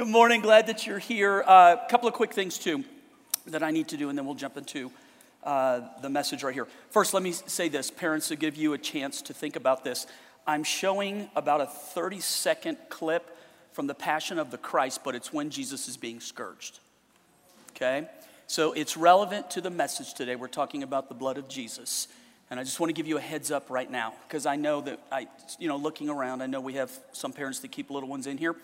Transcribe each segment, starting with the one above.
Good morning. Glad that you're here. A uh, couple of quick things, too, that I need to do, and then we'll jump into uh, the message right here. First, let me say this parents, to give you a chance to think about this. I'm showing about a 30 second clip from the Passion of the Christ, but it's when Jesus is being scourged. Okay? So it's relevant to the message today. We're talking about the blood of Jesus. And I just want to give you a heads up right now because I know that I, you know, looking around, I know we have some parents that keep little ones in here.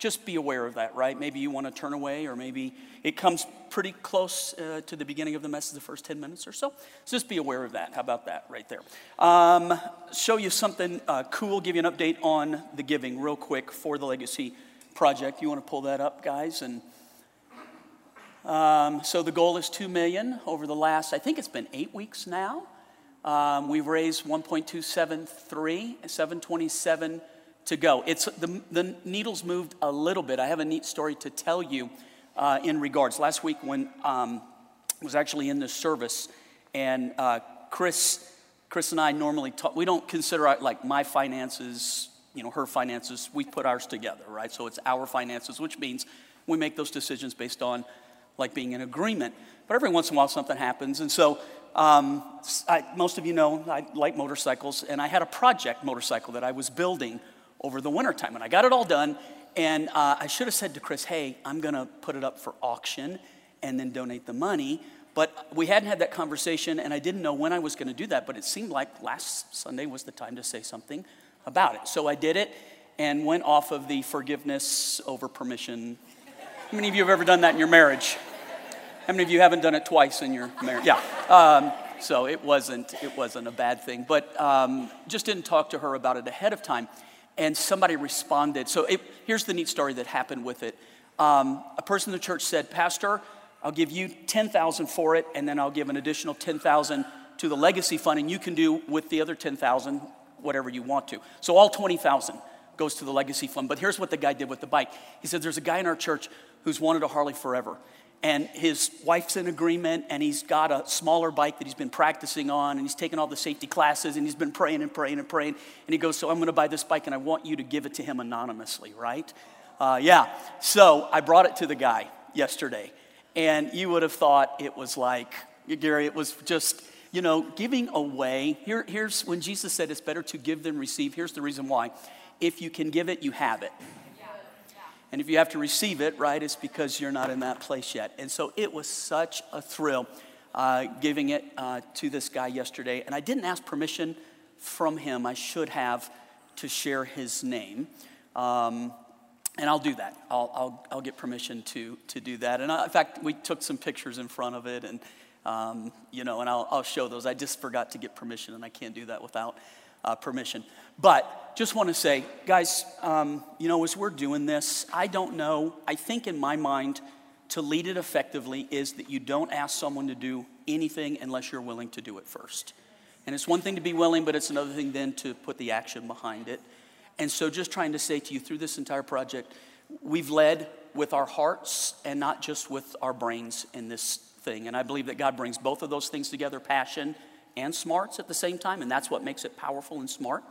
Just be aware of that, right? Maybe you want to turn away, or maybe it comes pretty close uh, to the beginning of the message, the first 10 minutes or so. So just be aware of that. How about that right there? Um, show you something uh, cool, give you an update on the giving real quick for the Legacy Project. You want to pull that up, guys? And um, so the goal is 2 million over the last, I think it's been eight weeks now. Um, we've raised 1.273, 727 to go. It's, the, the needle's moved a little bit. I have a neat story to tell you uh, in regards. Last week, when um, I was actually in this service, and uh, Chris, Chris and I normally talk, we don't consider like my finances, you know, her finances. We put ours together, right? So it's our finances, which means we make those decisions based on like being in agreement. But every once in a while, something happens. And so um, I, most of you know I like motorcycles, and I had a project motorcycle that I was building over the wintertime. And I got it all done, and uh, I should have said to Chris, hey, I'm going to put it up for auction and then donate the money. But we hadn't had that conversation, and I didn't know when I was going to do that. But it seemed like last Sunday was the time to say something about it. So I did it and went off of the forgiveness over permission. How many of you have ever done that in your marriage? How many of you haven't done it twice in your marriage? Yeah. Um, so it wasn't, it wasn't a bad thing. But um, just didn't talk to her about it ahead of time and somebody responded. So it, here's the neat story that happened with it. Um, a person in the church said, Pastor, I'll give you 10,000 for it, and then I'll give an additional 10,000 to the legacy fund, and you can do with the other 10,000 whatever you want to. So all 20,000 goes to the legacy fund. But here's what the guy did with the bike. He said, There's a guy in our church who's wanted a Harley forever and his wife's in agreement and he's got a smaller bike that he's been practicing on and he's taken all the safety classes and he's been praying and praying and praying. And he goes so i'm going to buy this bike and i want you to give it to him anonymously right? Uh, yeah. So i brought it to the guy yesterday and you would have thought it was like gary it was just you know giving away. Here, here's when jesus said it's better to give than receive here's the reason why. If you can give it you have it and if you have to receive it, right, it's because you're not in that place yet. And so it was such a thrill uh, giving it uh, to this guy yesterday. And I didn't ask permission from him. I should have to share his name. Um, and I'll do that. I'll, I'll, I'll, get permission to, to do that. And I, uh, in fact, we took some pictures in front of it, and um, you know, and I'll, I'll show those. I just forgot to get permission, and I can't do that without uh, permission. But just want to say, guys, um, you know, as we're doing this, I don't know. I think in my mind, to lead it effectively is that you don't ask someone to do anything unless you're willing to do it first. And it's one thing to be willing, but it's another thing then to put the action behind it. And so, just trying to say to you through this entire project, we've led with our hearts and not just with our brains in this thing. And I believe that God brings both of those things together passion and smarts at the same time, and that's what makes it powerful and smart.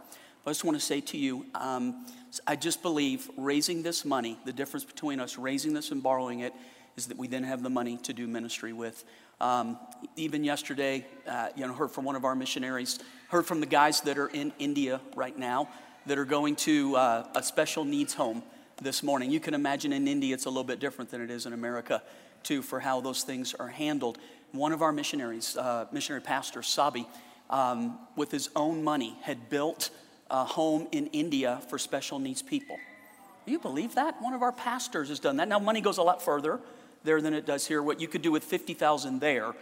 But I just want to say to you, um, I just believe raising this money, the difference between us raising this and borrowing it, is that we then have the money to do ministry with. Um, even yesterday, uh, you know, heard from one of our missionaries, heard from the guys that are in India right now that are going to uh, a special needs home this morning. You can imagine in India it's a little bit different than it is in America, too, for how those things are handled one of our missionaries, uh, missionary pastor, Sabi, um, with his own money, had built a home in India for special needs people. Do you believe that? One of our pastors has done that. Now, money goes a lot further there than it does here. What you could do with 50,000 there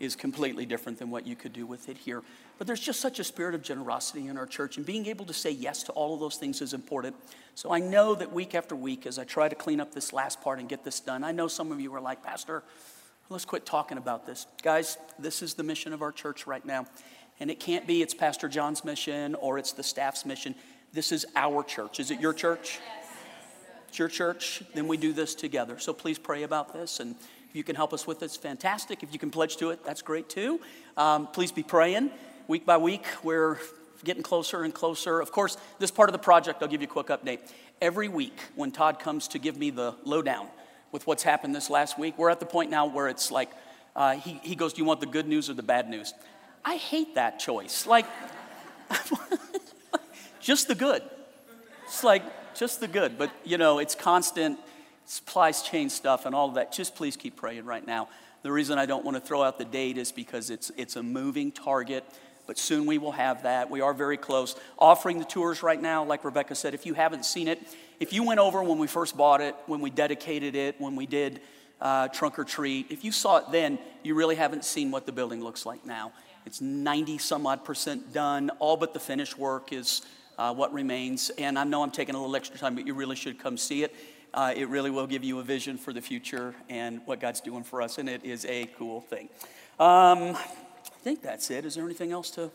is completely different than what you could do with it here. But there's just such a spirit of generosity in our church, and being able to say yes to all of those things is important. So I know that week after week, as I try to clean up this last part and get this done, I know some of you are like, Pastor, Let's quit talking about this. Guys, this is the mission of our church right now. And it can't be it's Pastor John's mission or it's the staff's mission. This is our church. Is it your church? It's your church. Then we do this together. So please pray about this. And if you can help us with it, it's fantastic. If you can pledge to it, that's great too. Um, please be praying. Week by week, we're getting closer and closer. Of course, this part of the project, I'll give you a quick update. every week when Todd comes to give me the lowdown with what's happened this last week. We're at the point now where it's like, uh, he, he goes, Do you want the good news or the bad news? I hate that choice. Like, just the good. It's like, just the good. But, you know, it's constant supply chain stuff and all of that. Just please keep praying right now. The reason I don't want to throw out the date is because it's, it's a moving target, but soon we will have that. We are very close. Offering the tours right now, like Rebecca said, if you haven't seen it, if you went over when we first bought it, when we dedicated it, when we did uh, trunk or treat, if you saw it then, you really haven't seen what the building looks like now. It's 90 some odd percent done. All but the finish work is uh, what remains. And I know I'm taking a little extra time, but you really should come see it. Uh, it really will give you a vision for the future and what God's doing for us, and it is a cool thing. Um, think that's it. Is there anything else to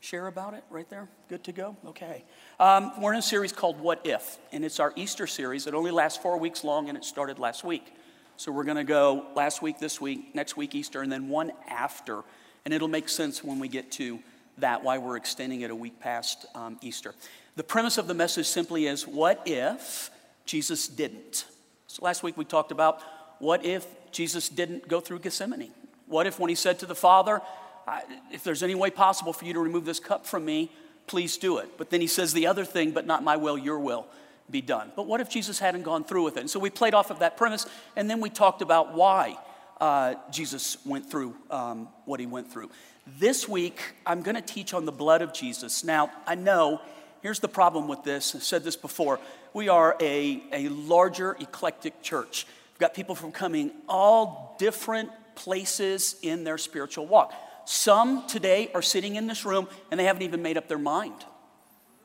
share about it right there? Good to go? Okay. Um, we're in a series called What If, and it's our Easter series. It only lasts four weeks long, and it started last week. So we're going to go last week, this week, next week, Easter, and then one after. And it'll make sense when we get to that, why we're extending it a week past um, Easter. The premise of the message simply is what if Jesus didn't. So last week we talked about what if Jesus didn't go through Gethsemane? What if when he said to the Father, if there's any way possible for you to remove this cup from me, please do it. But then he says the other thing, but not my will, your will be done. But what if Jesus hadn't gone through with it? And so we played off of that premise, and then we talked about why uh, Jesus went through um, what he went through. This week, I'm going to teach on the blood of Jesus. Now, I know here's the problem with this. I've said this before we are a, a larger eclectic church. We've got people from coming all different places in their spiritual walk. Some today are sitting in this room and they haven't even made up their mind,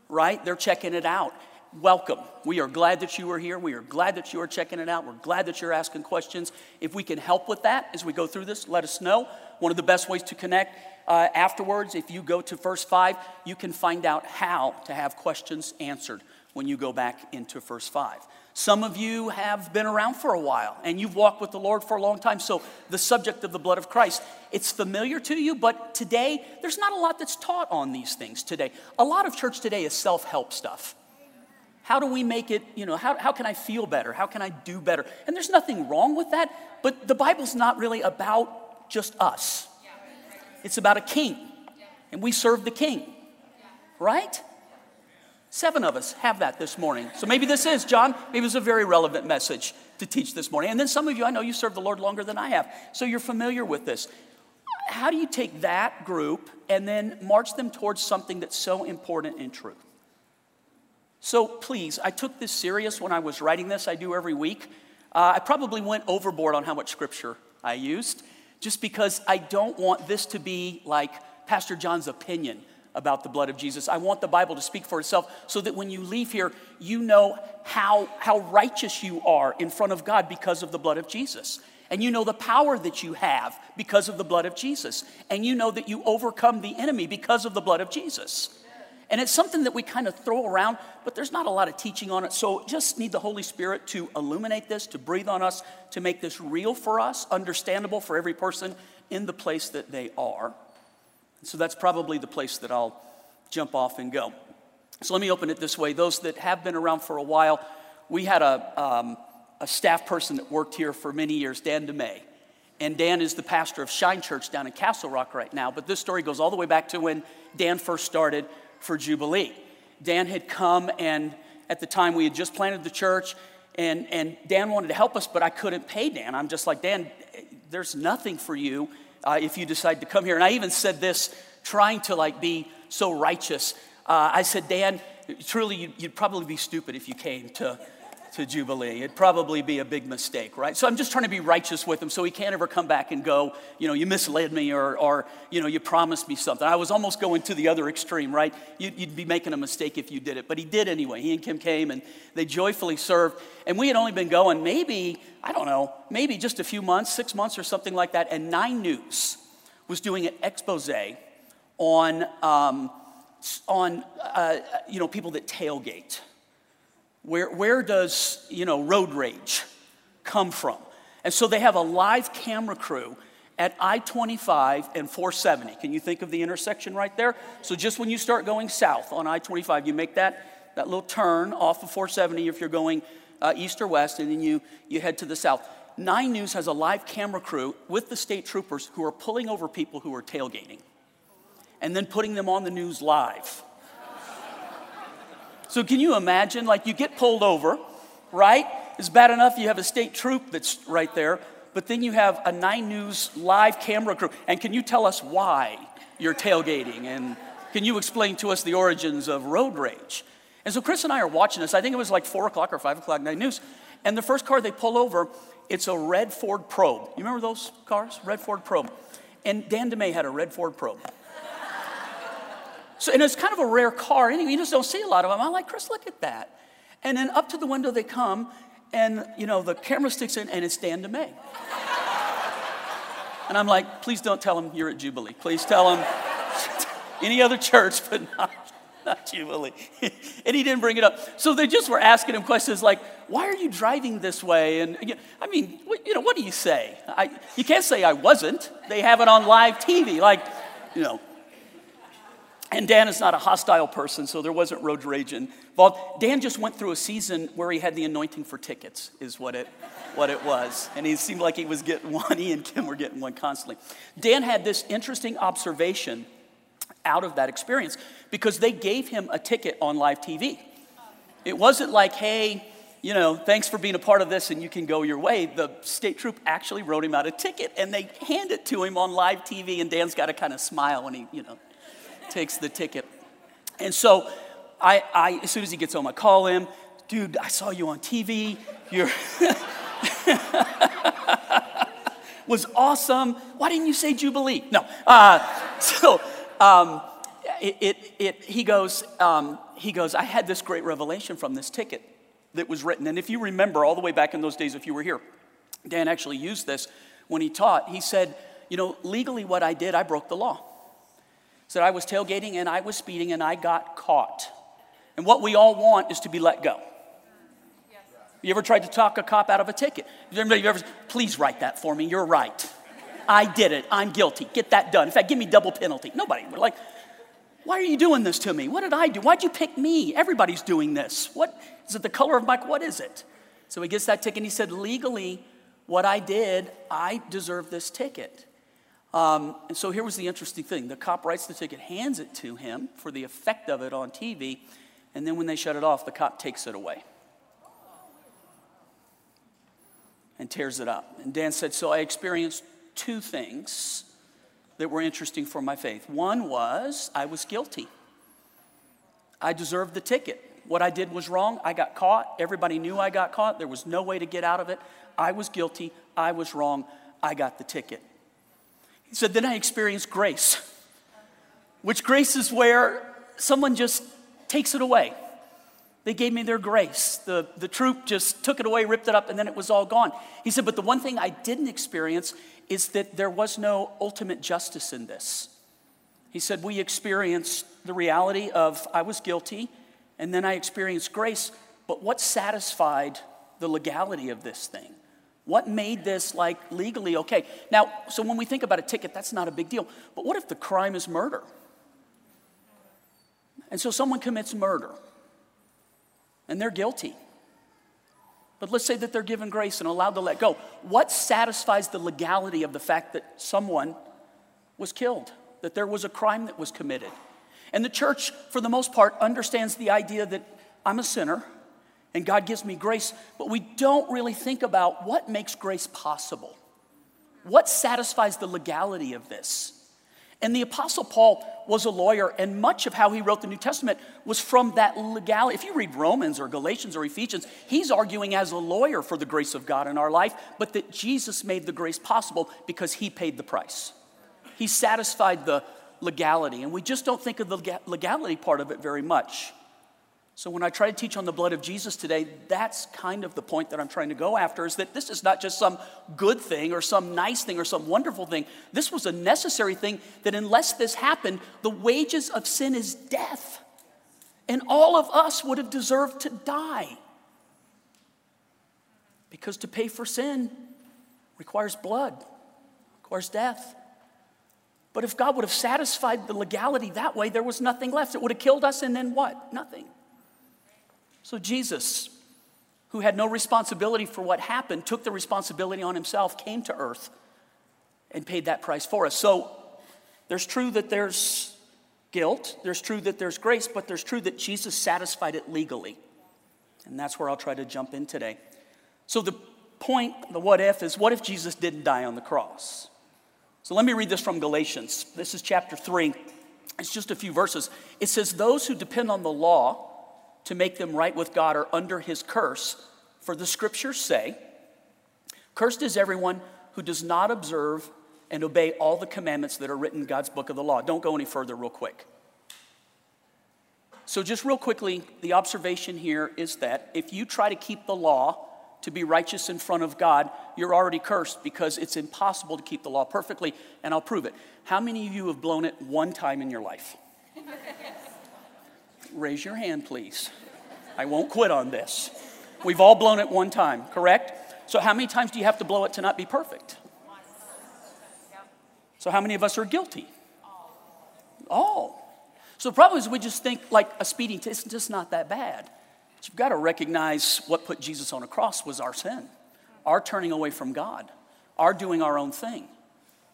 right? They're checking it out. Welcome. We are glad that you are here. We are glad that you are checking it out. We're glad that you're asking questions. If we can help with that as we go through this, let us know. One of the best ways to connect uh, afterwards, if you go to verse 5, you can find out how to have questions answered when you go back into verse 5. Some of you have been around for a while and you've walked with the Lord for a long time. So, the subject of the blood of Christ, it's familiar to you, but today, there's not a lot that's taught on these things today. A lot of church today is self help stuff. How do we make it, you know, how, how can I feel better? How can I do better? And there's nothing wrong with that, but the Bible's not really about just us, it's about a king, and we serve the king, right? Seven of us have that this morning. So maybe this is, John, maybe it's a very relevant message to teach this morning. And then some of you, I know you serve the Lord longer than I have, so you're familiar with this. How do you take that group and then march them towards something that's so important in truth? So please, I took this serious when I was writing this. I do every week. Uh, I probably went overboard on how much scripture I used, just because I don't want this to be like Pastor John's opinion about the blood of Jesus. I want the Bible to speak for itself so that when you leave here, you know how, how righteous you are in front of God because of the blood of Jesus. And you know the power that you have because of the blood of Jesus. And you know that you overcome the enemy because of the blood of Jesus. And it's something that we kind of throw around, but there's not a lot of teaching on it. So just need the Holy Spirit to illuminate this, to breathe on us, to make this real for us, understandable for every person in the place that they are. So that's probably the place that I'll jump off and go. So let me open it this way. Those that have been around for a while, we had a, um, a staff person that worked here for many years, Dan DeMay. And Dan is the pastor of Shine Church down in Castle Rock right now. But this story goes all the way back to when Dan first started for Jubilee. Dan had come, and at the time we had just planted the church, and, and Dan wanted to help us, but I couldn't pay Dan. I'm just like, Dan, there's nothing for you uh, if you decide to come here. And I even said this trying to like be so righteous. Uh, I said, Dan, truly, you'd, you'd probably be stupid if you came to, to Jubilee. It'd probably be a big mistake, right? So I'm just trying to be righteous with him so he can't ever come back and go, you know, you misled me or, or you know, you promised me something. I was almost going to the other extreme, right? You'd, you'd be making a mistake if you did it. But he did anyway. He and Kim came and they joyfully served. And we had only been going maybe, I don't know, maybe just a few months, six months or something like that. And Nine News was doing an expose on, um, on uh, you know, people that tailgate. Where, where does, you know, road rage come from? And so they have a live camera crew at I 25 and 470. Can you think of the intersection right there? So just when you start going south on I 25, you make that that little turn off of 470 if you're going uh, east or west, and then you, you head to the south. Nine News has a live camera crew with the state troopers who are pulling over people who are tailgating and then putting them on the news live. So, can you imagine? Like, you get pulled over, right? It's bad enough you have a state troop that's right there, but then you have a Nine News live camera crew. And can you tell us why you're tailgating? And can you explain to us the origins of road rage? And so Chris and I are watching this. I think it was like 4 o'clock or 5 o'clock, Nine News. And the first car they pull over, it's a red Ford Probe. You remember those cars? Red Ford Probe. And Dan DeMay had a red Ford Probe. So, and it's kind of a rare car. Anyway, you just don't see a lot of them. I'm like, Chris, look at that. And then up to the window they come, and you know the camera sticks in, and it's Dan DeMay. and I'm like, please don't tell him you're at Jubilee. Please tell him any other church, but not, not Jubilee. and he didn't bring it up. So they just were asking him questions like, why are you driving this way? And I mean, you know, what do you say? I, you can't say I wasn't. They have it on live TV. Like, you know, and Dan is not a hostile person, so there wasn't road rage involved. Dan just went through a season where he had the anointing for tickets, is what it, what it was. And he seemed like he was getting one. He and Kim were getting one constantly. Dan had this interesting observation out of that experience because they gave him a ticket on live TV. It wasn't like, hey, you know, thanks for being a part of this and you can go your way. The state troop actually wrote him out a ticket and they hand it to him on live TV, and Dan's got to kind of smile when he, you know, takes the ticket. And so I, I, as soon as he gets home, I call him, dude, I saw you on TV. You're was awesome. Why didn't you say Jubilee? No. Uh, so um, it, it, it, he goes, um, he goes, I had this great revelation from this ticket that was written. And if you remember all the way back in those days, if you were here, Dan actually used this when he taught. He said, you know, legally what I did, I broke the law said I was tailgating and I was speeding and I got caught. And what we all want is to be let go. Have you ever tried to talk a cop out of a ticket? Anybody ever, please write that for me. You're right. I did it. I'm guilty. Get that done. In fact, give me double penalty. Nobody. We're like, why are you doing this to me? What did I do? Why'd you pick me? Everybody's doing this. What is it? The color of my what is it? So he gets that ticket and he said, legally, what I did, I deserve this ticket. Um, and so here was the interesting thing the cop writes the ticket, hands it to him for the effect of it on TV, and then when they shut it off, the cop takes it away and tears it up. And Dan said, So I experienced two things that were interesting for my faith. One was I was guilty, I deserved the ticket. What I did was wrong. I got caught. Everybody knew I got caught. There was no way to get out of it. I was guilty. I was wrong. I got the ticket. He said, Then I experienced grace, which grace is where someone just takes it away. They gave me their grace. The, the troop just took it away, ripped it up, and then it was all gone. He said, But the one thing I didn't experience is that there was no ultimate justice in this. He said, We experienced the reality of I was guilty, and then I experienced grace, but what satisfied the legality of this thing? What made this like legally okay? Now, so when we think about a ticket, that's not a big deal. But what if the crime is murder? And so someone commits murder and they're guilty. But let's say that they're given grace and allowed to let go. What satisfies the legality of the fact that someone was killed, that there was a crime that was committed? And the church, for the most part, understands the idea that I'm a sinner and God gives me grace, but we don't really think about what makes grace possible. What satisfies the legality of this? And the Apostle Paul was a lawyer, and much of how he wrote the New Testament was from that legality. If you read Romans or Galatians or Ephesians, he's arguing as a lawyer for the grace of God in our life, but that Jesus made the grace possible because he paid the price. He satisfied the legality, and we just don't think of the legality part of it very much. So, when I try to teach on the blood of Jesus today, that's kind of the point that I'm trying to go after is that this is not just some good thing or some nice thing or some wonderful thing. This was a necessary thing that, unless this happened, the wages of sin is death. And all of us would have deserved to die. Because to pay for sin requires blood, requires death. But if God would have satisfied the legality that way, there was nothing left. It would have killed us, and then what? Nothing. So Jesus, who had no responsibility for what happened, took the responsibility on himself, came to earth, and paid that price for us. So there's true that there's guilt, there's true that there's grace, but there's true that Jesus satisfied it legally. And that's where I'll try to jump in today. So the point, the what if, is what if Jesus didn't die on the cross? So let me read this from Galatians. This is chapter 3. It's just a few verses. It says, Those who depend on the law to make them right with God are under his curse. For the scriptures say, Cursed is everyone who does not observe and obey all the commandments that are written in God's book of the law. Don't go any further, real quick. So, just real quickly, the observation here is that if you try to keep the law to be righteous in front of God, you're already cursed because it's impossible to keep the law perfectly, and I'll prove it. How many of you have blown it one time in your life? Raise your hand, please. I won't quit on this. We've all blown it one time, correct? So, how many times do you have to blow it to not be perfect? So, how many of us are guilty? All. So, the problem is we just think like a speeding test is just not that bad. But you've got to recognize what put Jesus on a cross was our sin, our turning away from God, our doing our own thing.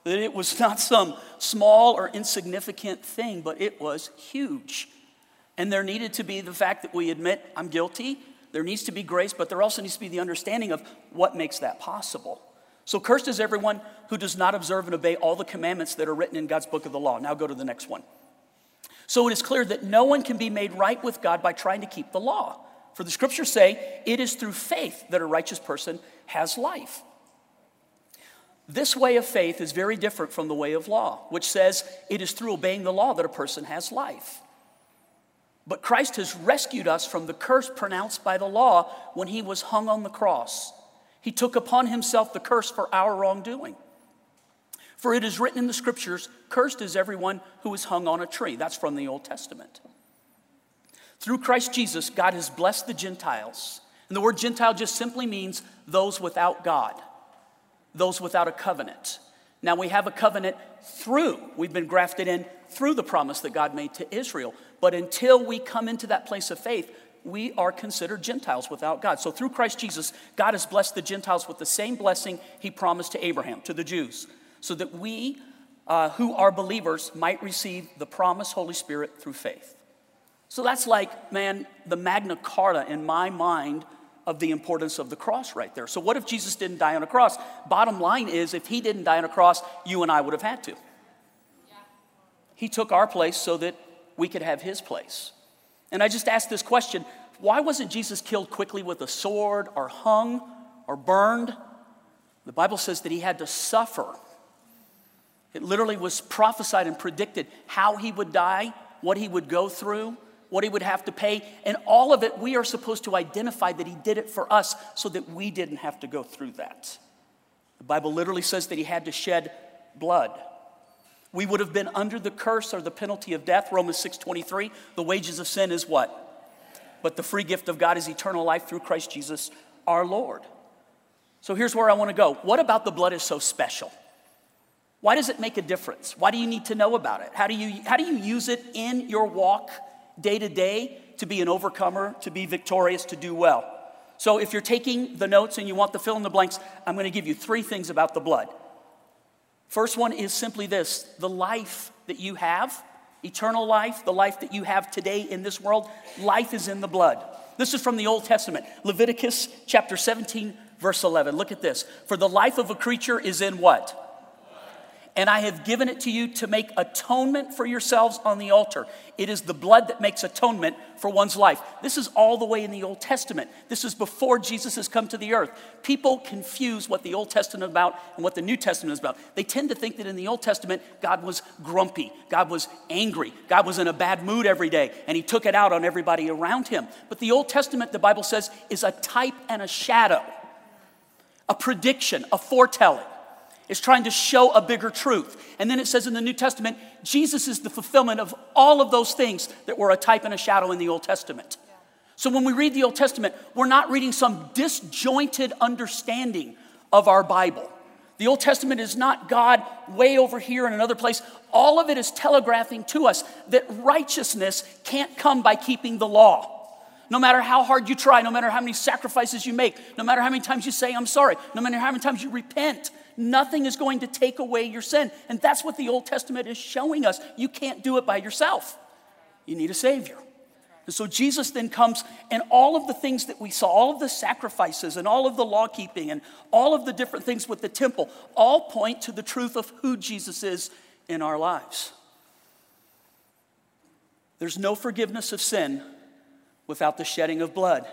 That it was not some small or insignificant thing, but it was huge. And there needed to be the fact that we admit, I'm guilty. There needs to be grace, but there also needs to be the understanding of what makes that possible. So, cursed is everyone who does not observe and obey all the commandments that are written in God's book of the law. Now, go to the next one. So, it is clear that no one can be made right with God by trying to keep the law. For the scriptures say, it is through faith that a righteous person has life. This way of faith is very different from the way of law, which says it is through obeying the law that a person has life. But Christ has rescued us from the curse pronounced by the law when he was hung on the cross. He took upon himself the curse for our wrongdoing. For it is written in the scriptures, Cursed is everyone who is hung on a tree. That's from the Old Testament. Through Christ Jesus, God has blessed the Gentiles. And the word Gentile just simply means those without God, those without a covenant. Now we have a covenant through, we've been grafted in through the promise that God made to Israel. But until we come into that place of faith, we are considered Gentiles without God. So through Christ Jesus, God has blessed the Gentiles with the same blessing he promised to Abraham, to the Jews, so that we uh, who are believers might receive the promised Holy Spirit through faith. So that's like, man, the Magna Carta in my mind of the importance of the cross right there. So, what if Jesus didn't die on a cross? Bottom line is, if he didn't die on a cross, you and I would have had to. He took our place so that we could have his place. And I just asked this question why wasn't Jesus killed quickly with a sword or hung or burned? The Bible says that he had to suffer. It literally was prophesied and predicted how he would die, what he would go through, what he would have to pay. And all of it, we are supposed to identify that he did it for us so that we didn't have to go through that. The Bible literally says that he had to shed blood. We would have been under the curse or the penalty of death. Romans 6:23. The wages of sin is what? But the free gift of God is eternal life through Christ Jesus our Lord. So here's where I want to go. What about the blood is so special? Why does it make a difference? Why do you need to know about it? How do you, how do you use it in your walk day to day to be an overcomer, to be victorious, to do well? So if you're taking the notes and you want the fill in the blanks, I'm going to give you three things about the blood. First one is simply this the life that you have, eternal life, the life that you have today in this world, life is in the blood. This is from the Old Testament, Leviticus chapter 17, verse 11. Look at this. For the life of a creature is in what? And I have given it to you to make atonement for yourselves on the altar. It is the blood that makes atonement for one's life. This is all the way in the Old Testament. This is before Jesus has come to the earth. People confuse what the Old Testament is about and what the New Testament is about. They tend to think that in the Old Testament, God was grumpy, God was angry, God was in a bad mood every day, and he took it out on everybody around him. But the Old Testament, the Bible says, is a type and a shadow, a prediction, a foretelling is trying to show a bigger truth. And then it says in the New Testament, Jesus is the fulfillment of all of those things that were a type and a shadow in the Old Testament. So when we read the Old Testament, we're not reading some disjointed understanding of our Bible. The Old Testament is not God way over here in another place. All of it is telegraphing to us that righteousness can't come by keeping the law. No matter how hard you try, no matter how many sacrifices you make, no matter how many times you say, I'm sorry, no matter how many times you repent, nothing is going to take away your sin. And that's what the Old Testament is showing us. You can't do it by yourself, you need a Savior. And so Jesus then comes, and all of the things that we saw, all of the sacrifices and all of the law keeping and all of the different things with the temple, all point to the truth of who Jesus is in our lives. There's no forgiveness of sin without the shedding of blood.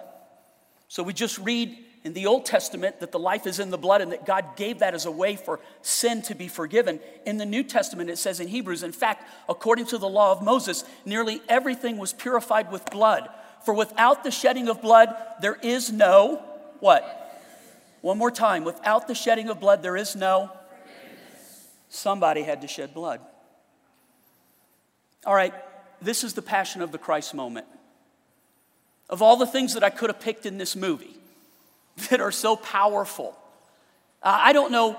So we just read in the Old Testament that the life is in the blood and that God gave that as a way for sin to be forgiven. In the New Testament, it says in Hebrews, in fact, according to the law of Moses, nearly everything was purified with blood. For without the shedding of blood, there is no what? One more time. Without the shedding of blood, there is no. Somebody had to shed blood. All right, this is the Passion of the Christ moment. Of all the things that I could have picked in this movie that are so powerful, uh, I don't know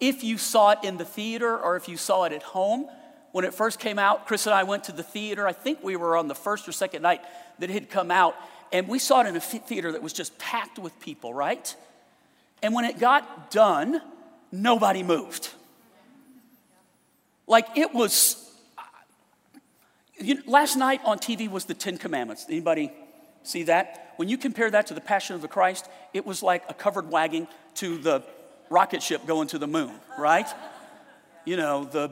if you saw it in the theater or if you saw it at home. When it first came out, Chris and I went to the theater. I think we were on the first or second night that it had come out, and we saw it in a theater that was just packed with people, right? And when it got done, nobody moved. Like it was you know, last night on TV was the Ten Commandments. Anybody see that? When you compare that to the Passion of the Christ, it was like a covered wagon to the rocket ship going to the moon, right? You know, the,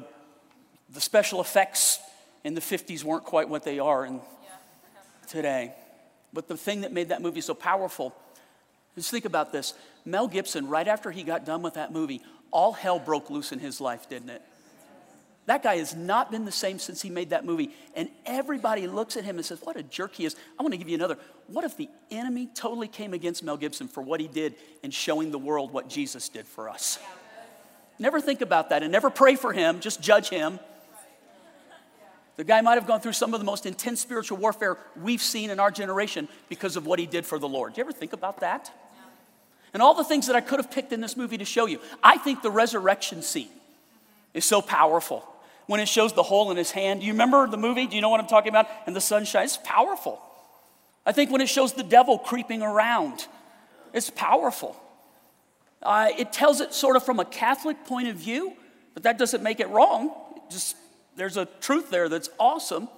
the special effects in the 50s weren't quite what they are in today. But the thing that made that movie so powerful, just think about this. Mel Gibson, right after he got done with that movie, all hell broke loose in his life, didn't it? That guy has not been the same since he made that movie. And everybody looks at him and says, What a jerk he is. I want to give you another. What if the enemy totally came against Mel Gibson for what he did in showing the world what Jesus did for us? Never think about that and never pray for him, just judge him. The guy might have gone through some of the most intense spiritual warfare we've seen in our generation because of what he did for the Lord. Do you ever think about that? And all the things that I could have picked in this movie to show you. I think the resurrection scene is so powerful when it shows the hole in his hand. Do you remember the movie? Do you know what I'm talking about? And the sunshine, it's powerful. I think when it shows the devil creeping around, it's powerful. Uh, it tells it sort of from a Catholic point of view, but that doesn't make it wrong. It just there's a truth there that's awesome.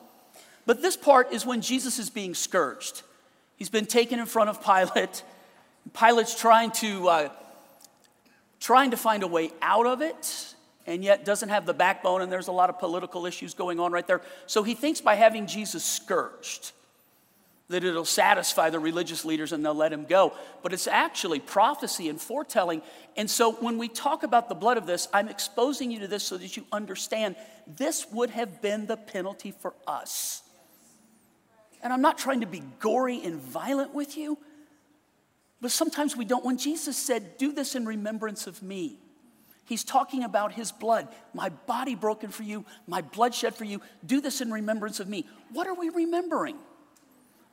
But this part is when Jesus is being scourged. He's been taken in front of Pilate. Pilate's trying to uh, trying to find a way out of it and yet doesn't have the backbone, and there's a lot of political issues going on right there. So he thinks by having Jesus scourged, that it'll satisfy the religious leaders and they'll let him go. But it's actually prophecy and foretelling. And so when we talk about the blood of this, I'm exposing you to this so that you understand this would have been the penalty for us. And I'm not trying to be gory and violent with you, but sometimes we don't. When Jesus said, Do this in remembrance of me, He's talking about his blood. My body broken for you, my blood shed for you. Do this in remembrance of me. What are we remembering?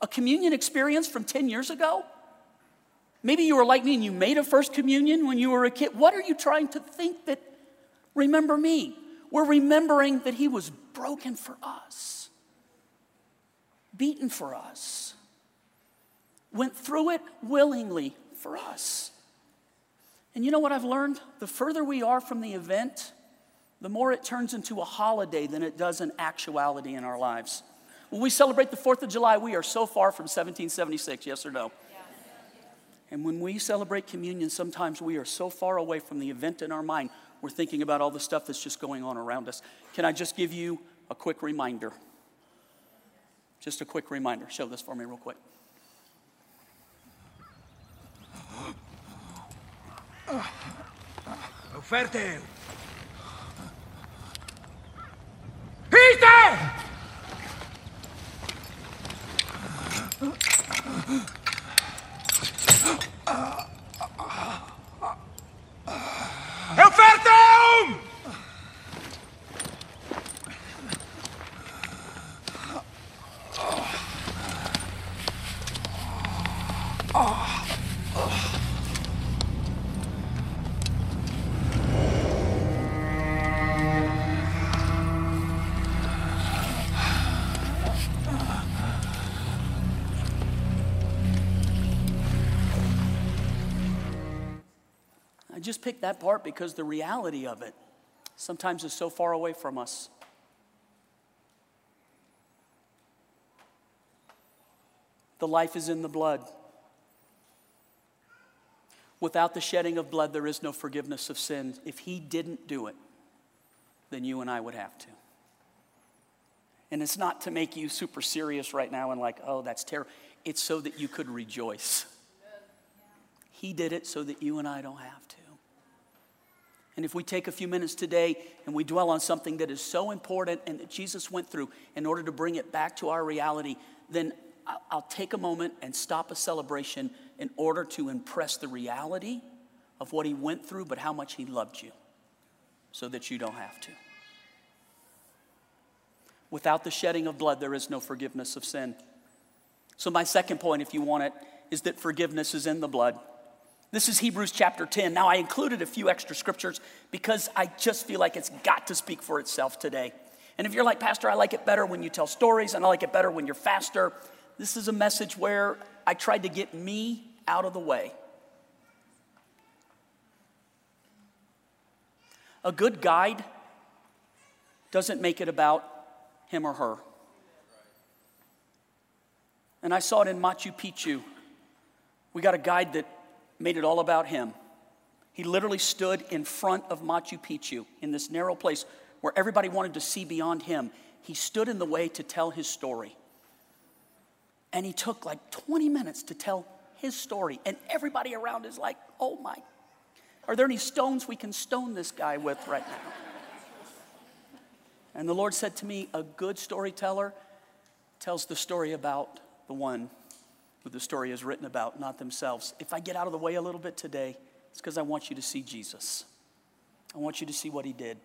A communion experience from 10 years ago? Maybe you were like me and you made a first communion when you were a kid. What are you trying to think that remember me? We're remembering that he was broken for us, beaten for us, went through it willingly for us. And you know what I've learned? The further we are from the event, the more it turns into a holiday than it does an actuality in our lives. When we celebrate the 4th of July, we are so far from 1776, yes or no? And when we celebrate communion, sometimes we are so far away from the event in our mind, we're thinking about all the stuff that's just going on around us. Can I just give you a quick reminder? Just a quick reminder. Show this for me, real quick. Offerte! Peter! Just picked that part because the reality of it sometimes is so far away from us. The life is in the blood. Without the shedding of blood, there is no forgiveness of sins. If He didn't do it, then you and I would have to. And it's not to make you super serious right now and like, oh, that's terrible. It's so that you could rejoice. He did it so that you and I don't have to. And if we take a few minutes today and we dwell on something that is so important and that Jesus went through in order to bring it back to our reality, then I'll take a moment and stop a celebration in order to impress the reality of what he went through, but how much he loved you so that you don't have to. Without the shedding of blood, there is no forgiveness of sin. So, my second point, if you want it, is that forgiveness is in the blood. This is Hebrews chapter 10. Now, I included a few extra scriptures because I just feel like it's got to speak for itself today. And if you're like, Pastor, I like it better when you tell stories, and I like it better when you're faster, this is a message where I tried to get me out of the way. A good guide doesn't make it about him or her. And I saw it in Machu Picchu. We got a guide that made it all about him. He literally stood in front of Machu Picchu in this narrow place where everybody wanted to see beyond him. He stood in the way to tell his story. And he took like 20 minutes to tell his story. And everybody around is like, oh my, are there any stones we can stone this guy with right now? And the Lord said to me, A good storyteller tells the story about the one who the story is written about, not themselves. If I get out of the way a little bit today, it's because I want you to see Jesus. I want you to see what he did.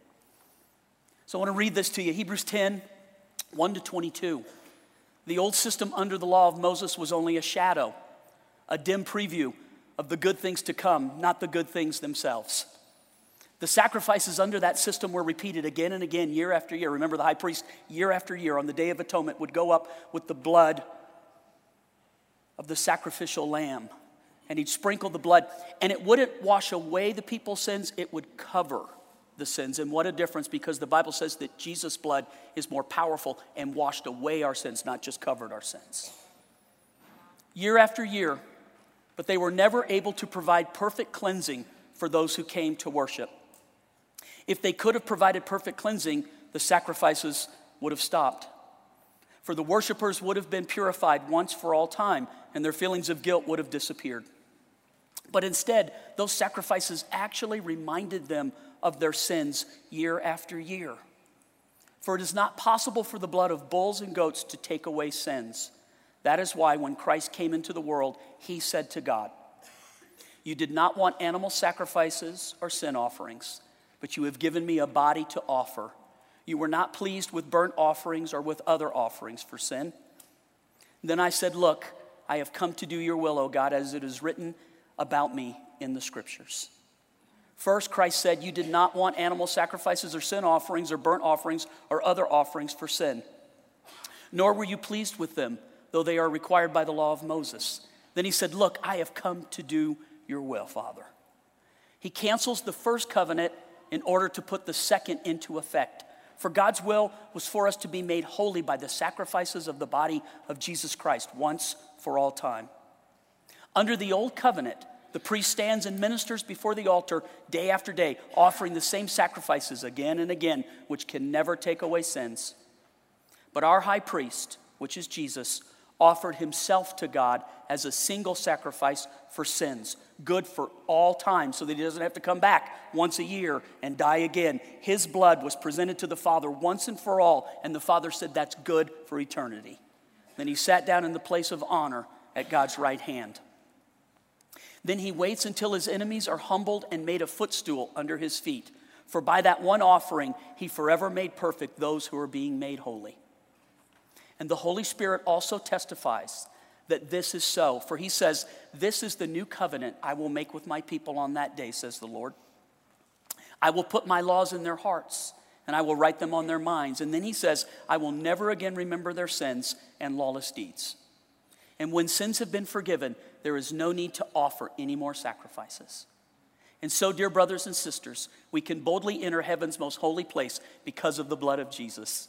So I want to read this to you Hebrews 10 1 to 22. The old system under the law of Moses was only a shadow, a dim preview of the good things to come, not the good things themselves. The sacrifices under that system were repeated again and again, year after year. Remember, the high priest, year after year, on the Day of Atonement, would go up with the blood of the sacrificial lamb. And he'd sprinkle the blood. And it wouldn't wash away the people's sins, it would cover the sins. And what a difference, because the Bible says that Jesus' blood is more powerful and washed away our sins, not just covered our sins. Year after year, but they were never able to provide perfect cleansing for those who came to worship. If they could have provided perfect cleansing, the sacrifices would have stopped. For the worshipers would have been purified once for all time, and their feelings of guilt would have disappeared. But instead, those sacrifices actually reminded them of their sins year after year. For it is not possible for the blood of bulls and goats to take away sins. That is why when Christ came into the world, he said to God, You did not want animal sacrifices or sin offerings but you have given me a body to offer. You were not pleased with burnt offerings or with other offerings for sin. Then I said, Look, I have come to do your will, O God, as it is written about me in the scriptures. First, Christ said, You did not want animal sacrifices or sin offerings or burnt offerings or other offerings for sin, nor were you pleased with them, though they are required by the law of Moses. Then he said, Look, I have come to do your will, Father. He cancels the first covenant in order to put the second into effect. For God's will was for us to be made holy by the sacrifices of the body of Jesus Christ once for all time. Under the old covenant, the priest stands and ministers before the altar day after day, offering the same sacrifices again and again, which can never take away sins. But our high priest, which is Jesus, offered himself to God as a single sacrifice for sins, good for all time, so that he doesn't have to come back once a year and die again. His blood was presented to the Father once and for all, and the Father said that's good for eternity. Then he sat down in the place of honor at God's right hand. Then he waits until his enemies are humbled and made a footstool under his feet. For by that one offering, he forever made perfect those who are being made holy. And the Holy Spirit also testifies that this is so. For he says, This is the new covenant I will make with my people on that day, says the Lord. I will put my laws in their hearts and I will write them on their minds. And then he says, I will never again remember their sins and lawless deeds. And when sins have been forgiven, there is no need to offer any more sacrifices. And so, dear brothers and sisters, we can boldly enter heaven's most holy place because of the blood of Jesus.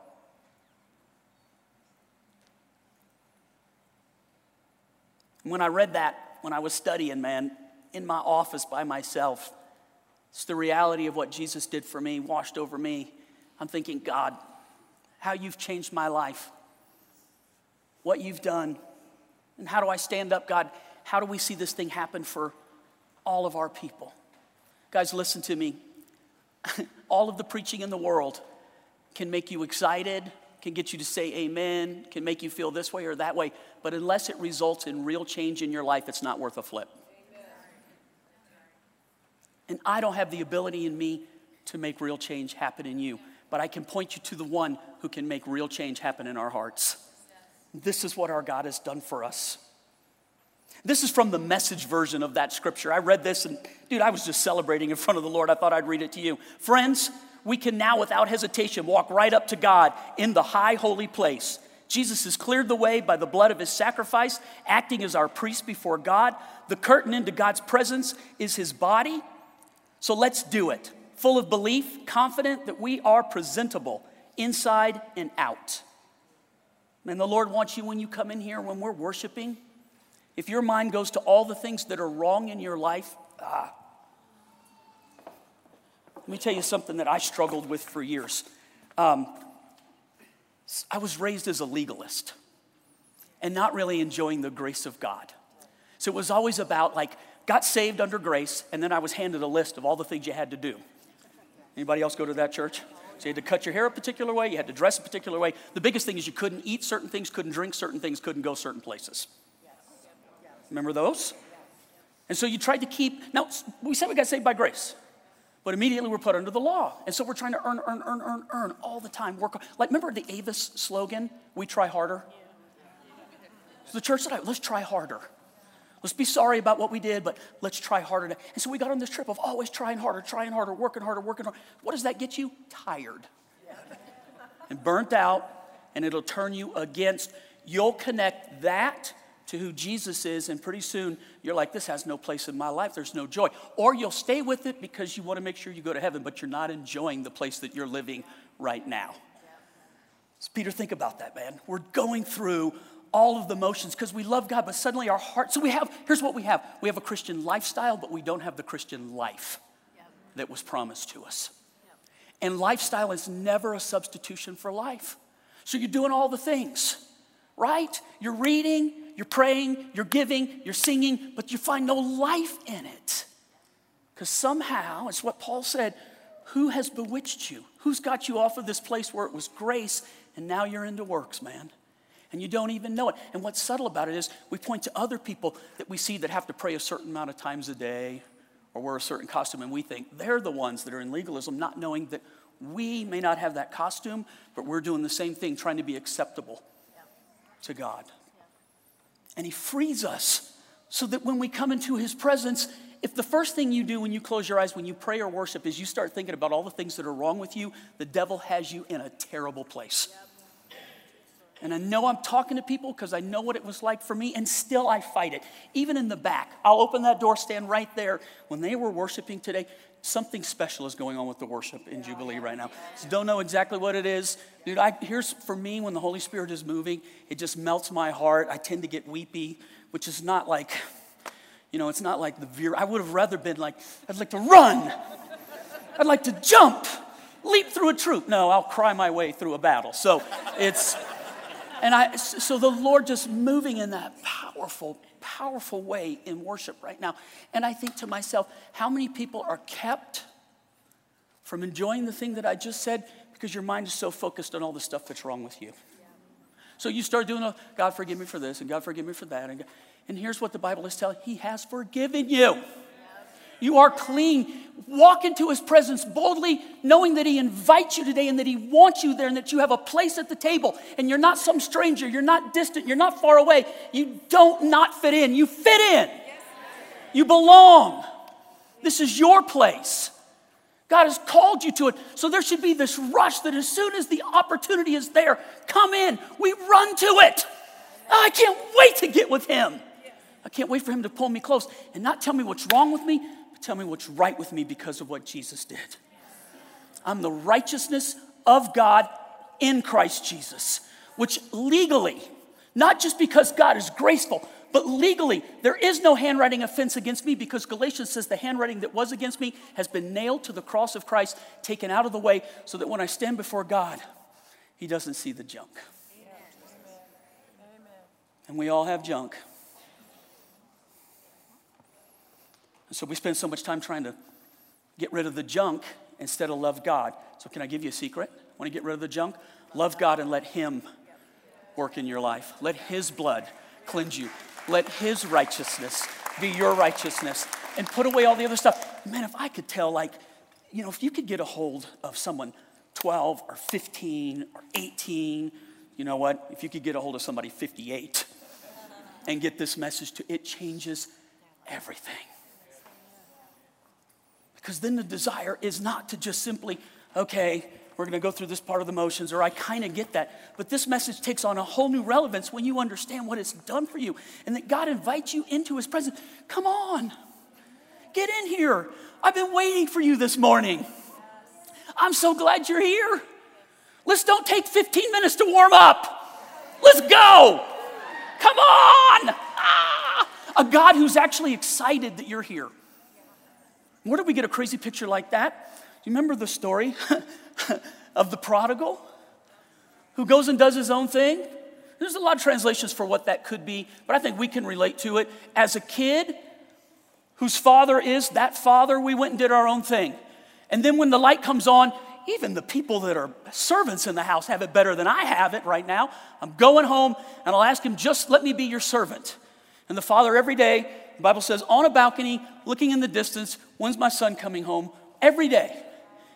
When I read that, when I was studying, man, in my office by myself, it's the reality of what Jesus did for me, washed over me. I'm thinking, God, how you've changed my life, what you've done, and how do I stand up, God? How do we see this thing happen for all of our people? Guys, listen to me. all of the preaching in the world can make you excited, can get you to say amen, can make you feel this way or that way, but unless it results in real change in your life, it's not worth a flip. And I don't have the ability in me to make real change happen in you, but I can point you to the one who can make real change happen in our hearts. This is what our God has done for us. This is from the message version of that scripture. I read this and, dude, I was just celebrating in front of the Lord. I thought I'd read it to you. Friends, we can now, without hesitation, walk right up to God in the high holy place. Jesus has cleared the way by the blood of his sacrifice, acting as our priest before God. The curtain into God's presence is his body. So let's do it, full of belief, confident that we are presentable inside and out. And the Lord wants you when you come in here, when we're worshiping, if your mind goes to all the things that are wrong in your life, ah, let me tell you something that I struggled with for years. Um, I was raised as a legalist and not really enjoying the grace of God. So it was always about like, got saved under grace, and then I was handed a list of all the things you had to do. Anybody else go to that church? So you had to cut your hair a particular way, you had to dress a particular way. The biggest thing is you couldn't eat certain things, couldn't drink certain things, couldn't go certain places. Remember those? And so you tried to keep, now we said we got saved by grace. But immediately we're put under the law. And so we're trying to earn, earn, earn, earn, earn all the time. Work. Like, remember the Avis slogan? We try harder? So the church said, let's try harder. Let's be sorry about what we did, but let's try harder. And so we got on this trip of always trying harder, trying harder, working harder, working harder. What does that get you? Tired and burnt out, and it'll turn you against. You'll connect that to who Jesus is, and pretty soon you're like, this has no place in my life. There's no joy. Or you'll stay with it because you want to make sure you go to heaven, but you're not enjoying the place that you're living right now. So, Peter, think about that, man. We're going through all of the motions because we love God, but suddenly our heart. So, we have, here's what we have we have a Christian lifestyle, but we don't have the Christian life that was promised to us. And lifestyle is never a substitution for life. So, you're doing all the things right? You're reading, you're praying, you're giving, you're singing, but you find no life in it. Because somehow, it's what Paul said who has bewitched you? Who's got you off of this place where it was grace and now you're into works, man? And you don't even know it. And what's subtle about it is we point to other people that we see that have to pray a certain amount of times a day or wear a certain costume, and we think they're the ones that are in legalism, not knowing that we may not have that costume, but we're doing the same thing, trying to be acceptable to God. And He frees us so that when we come into His presence, if the first thing you do when you close your eyes, when you pray or worship, is you start thinking about all the things that are wrong with you, the devil has you in a terrible place. And I know I'm talking to people because I know what it was like for me, and still I fight it. Even in the back, I'll open that door, stand right there. When they were worshiping today, something special is going on with the worship in Jubilee right now. So don't know exactly what it is. Dude, I, here's for me when the Holy Spirit is moving, it just melts my heart. I tend to get weepy, which is not like, you know, it's not like the veer. I would have rather been like, I'd like to run. I'd like to jump, leap through a troop. No, I'll cry my way through a battle. So it's, and I, so the Lord just moving in that powerful, powerful way in worship right now. And I think to myself, how many people are kept from enjoying the thing that I just said because your mind is so focused on all the stuff that's wrong with you? So you start doing, a, God forgive me for this, and God forgive me for that. And, and here's what the Bible is telling He has forgiven you. You are clean. Walk into his presence boldly, knowing that he invites you today and that he wants you there and that you have a place at the table and you're not some stranger, you're not distant, you're not far away. You don't not fit in, you fit in. You belong. This is your place. God has called you to it. So there should be this rush that as soon as the opportunity is there, come in. We run to it. Oh, I can't wait to get with him. I can't wait for him to pull me close and not tell me what's wrong with me, tell me what's right with me because of what Jesus did. I'm the righteousness of God in Christ Jesus, which legally, not just because God is graceful, but legally, there is no handwriting offense against me because Galatians says the handwriting that was against me has been nailed to the cross of Christ, taken out of the way, so that when I stand before God, He doesn't see the junk. Amen. And we all have junk. And so we spend so much time trying to get rid of the junk instead of love God. So, can I give you a secret? Want to get rid of the junk? Love God and let Him work in your life. Let His blood cleanse you. Let His righteousness be your righteousness. And put away all the other stuff. Man, if I could tell, like, you know, if you could get a hold of someone 12 or 15 or 18, you know what? If you could get a hold of somebody 58 and get this message to, it changes everything. Because then the desire is not to just simply, okay, we're going to go through this part of the motions, or I kind of get that. But this message takes on a whole new relevance when you understand what it's done for you and that God invites you into his presence. Come on, get in here. I've been waiting for you this morning. I'm so glad you're here. Let's don't take 15 minutes to warm up. Let's go. Come on. Ah, a God who's actually excited that you're here. Where did we get a crazy picture like that? Do you remember the story of the prodigal who goes and does his own thing? There's a lot of translations for what that could be, but I think we can relate to it. As a kid whose father is that father, we went and did our own thing. And then when the light comes on, even the people that are servants in the house have it better than I have it right now. I'm going home and I'll ask him, just let me be your servant. And the father every day, the Bible says, on a balcony, looking in the distance, when's my son coming home? Every day.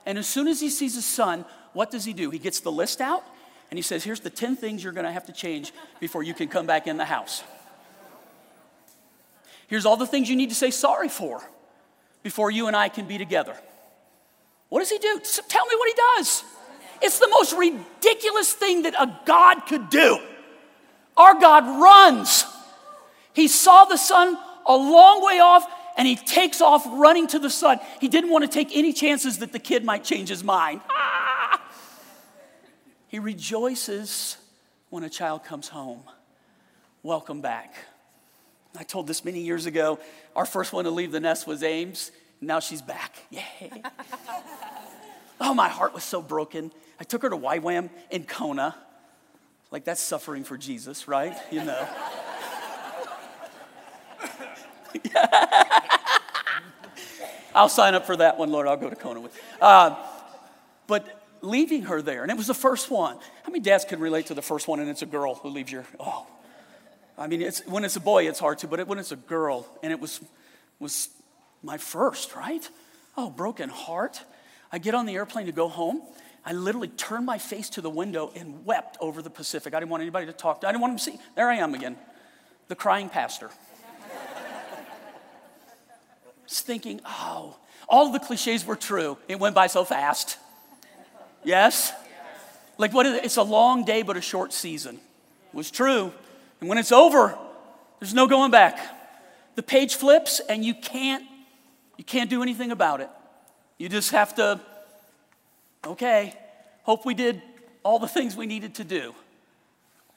And as soon as he sees his son, what does he do? He gets the list out and he says, here's the 10 things you're going to have to change before you can come back in the house. Here's all the things you need to say sorry for before you and I can be together. What does he do? Tell me what he does. It's the most ridiculous thing that a God could do. Our God runs. He saw the son a long way off and he takes off running to the son. He didn't want to take any chances that the kid might change his mind. Ah! He rejoices when a child comes home. Welcome back. I told this many years ago. Our first one to leave the nest was Ames. Now she's back. Yay. oh, my heart was so broken. I took her to YWAM in Kona. Like, that's suffering for Jesus, right? You know. I'll sign up for that one, Lord. I'll go to Kona with. Uh, but leaving her there, and it was the first one. How many dads can relate to the first one and it's a girl who leaves your, oh. I mean, it's, when it's a boy, it's hard to, but it, when it's a girl, and it was, was my first, right? Oh, broken heart. I get on the airplane to go home. I literally turned my face to the window and wept over the Pacific. I didn't want anybody to talk to. I didn't want them to see. There I am again, the crying pastor. Thinking, oh, all the cliches were true. It went by so fast. Yes? Like what is it? It's a long day but a short season. It was true. And when it's over, there's no going back. The page flips and you can't you can't do anything about it. You just have to okay, hope we did all the things we needed to do.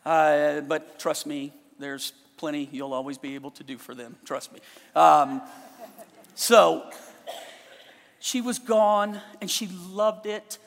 Uh, but trust me, there's plenty you'll always be able to do for them. Trust me. Um, so she was gone and she loved it.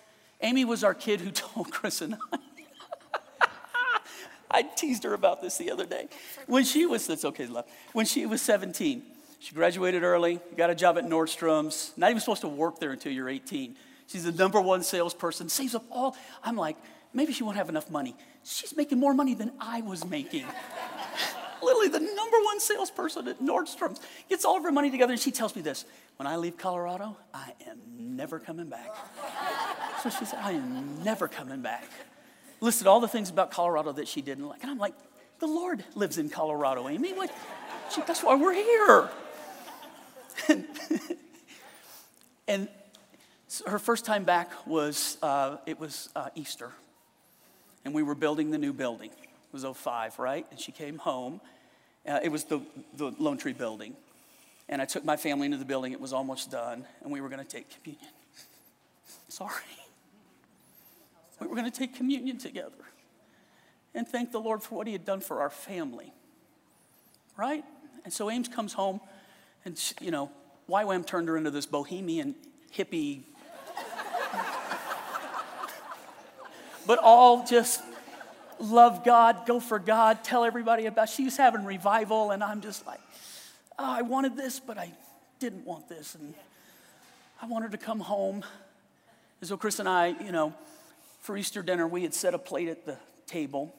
Amy was our kid who told Chris and I. I teased her about this the other day. When she was, that's okay, love. When she was 17, she graduated early, got a job at Nordstrom's, not even supposed to work there until you're 18. She's the number one salesperson, saves up all. I'm like, maybe she won't have enough money. She's making more money than I was making. literally the number one salesperson at Nordstrom's, gets all of her money together, and she tells me this When I leave Colorado, I am never coming back. So she said, I am never coming back. Listed all the things about Colorado that she didn't like. And I'm like, the Lord lives in Colorado, Amy. What? She, that's why we're here. and, and so her first time back was, uh, it was uh, Easter. And we were building the new building. Was 05, right? And she came home. Uh, it was the, the Lone Tree building. And I took my family into the building. It was almost done. And we were going to take communion. Sorry. We were going to take communion together and thank the Lord for what He had done for our family. Right? And so Ames comes home, and, she, you know, YWAM turned her into this bohemian hippie, but all just love God, go for God, tell everybody about. She's having revival, and I'm just like, oh, I wanted this, but I didn't want this, and I wanted to come home. And so Chris and I, you know, for Easter dinner, we had set a plate at the table.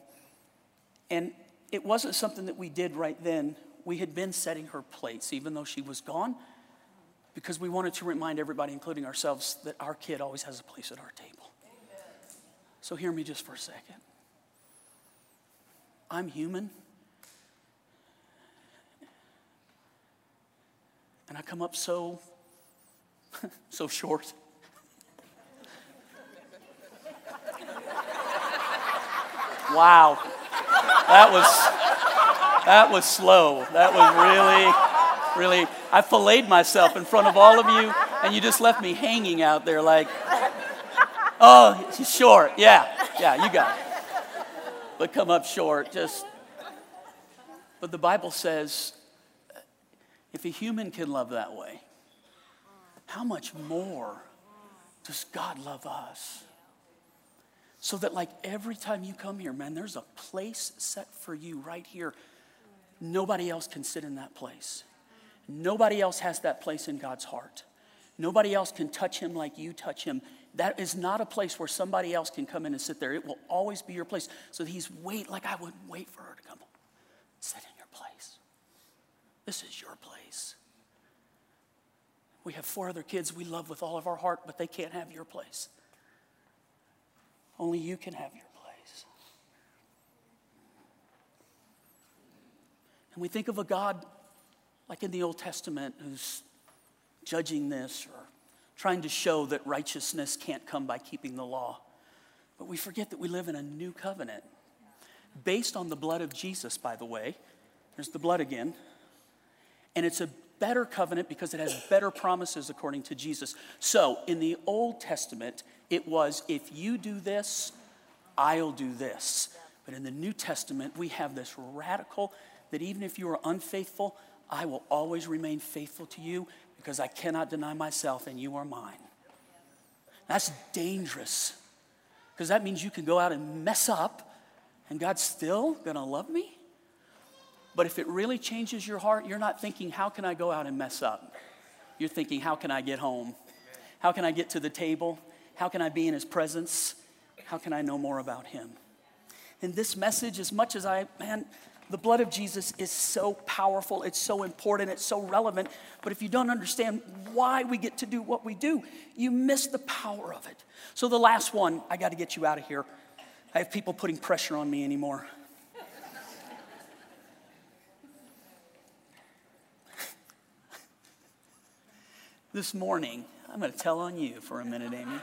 And it wasn't something that we did right then. We had been setting her plates, even though she was gone, because we wanted to remind everybody, including ourselves, that our kid always has a place at our table. So hear me just for a second. I'm human. And I come up so, so short. Wow. That was that was slow. That was really, really. I filleted myself in front of all of you, and you just left me hanging out there like, oh, short. Yeah, yeah, you got it. But come up short, just. But the Bible says if a human can love that way, how much more does God love us? So that, like, every time you come here, man, there's a place set for you right here. Nobody else can sit in that place. Nobody else has that place in God's heart. Nobody else can touch him like you touch him. That is not a place where somebody else can come in and sit there. It will always be your place. So he's wait, like I wouldn't wait for her to come sit in your place. This is your place. We have four other kids we love with all of our heart, but they can't have your place. Only you can have your place. And we think of a God like in the Old Testament who's judging this or trying to show that righteousness can't come by keeping the law. But we forget that we live in a new covenant based on the blood of Jesus, by the way. There's the blood again. And it's a better covenant because it has better promises according to Jesus. So in the Old Testament, it was if you do this, I'll do this. But in the New Testament, we have this radical that even if you are unfaithful, I will always remain faithful to you because I cannot deny myself and you are mine. That's dangerous because that means you can go out and mess up and God's still going to love me. But if it really changes your heart, you're not thinking, how can I go out and mess up? You're thinking, how can I get home? How can I get to the table? How can I be in his presence? How can I know more about him? And this message, as much as I, man, the blood of Jesus is so powerful, it's so important, it's so relevant. But if you don't understand why we get to do what we do, you miss the power of it. So, the last one, I got to get you out of here. I have people putting pressure on me anymore. this morning, I'm going to tell on you for a minute, Amy.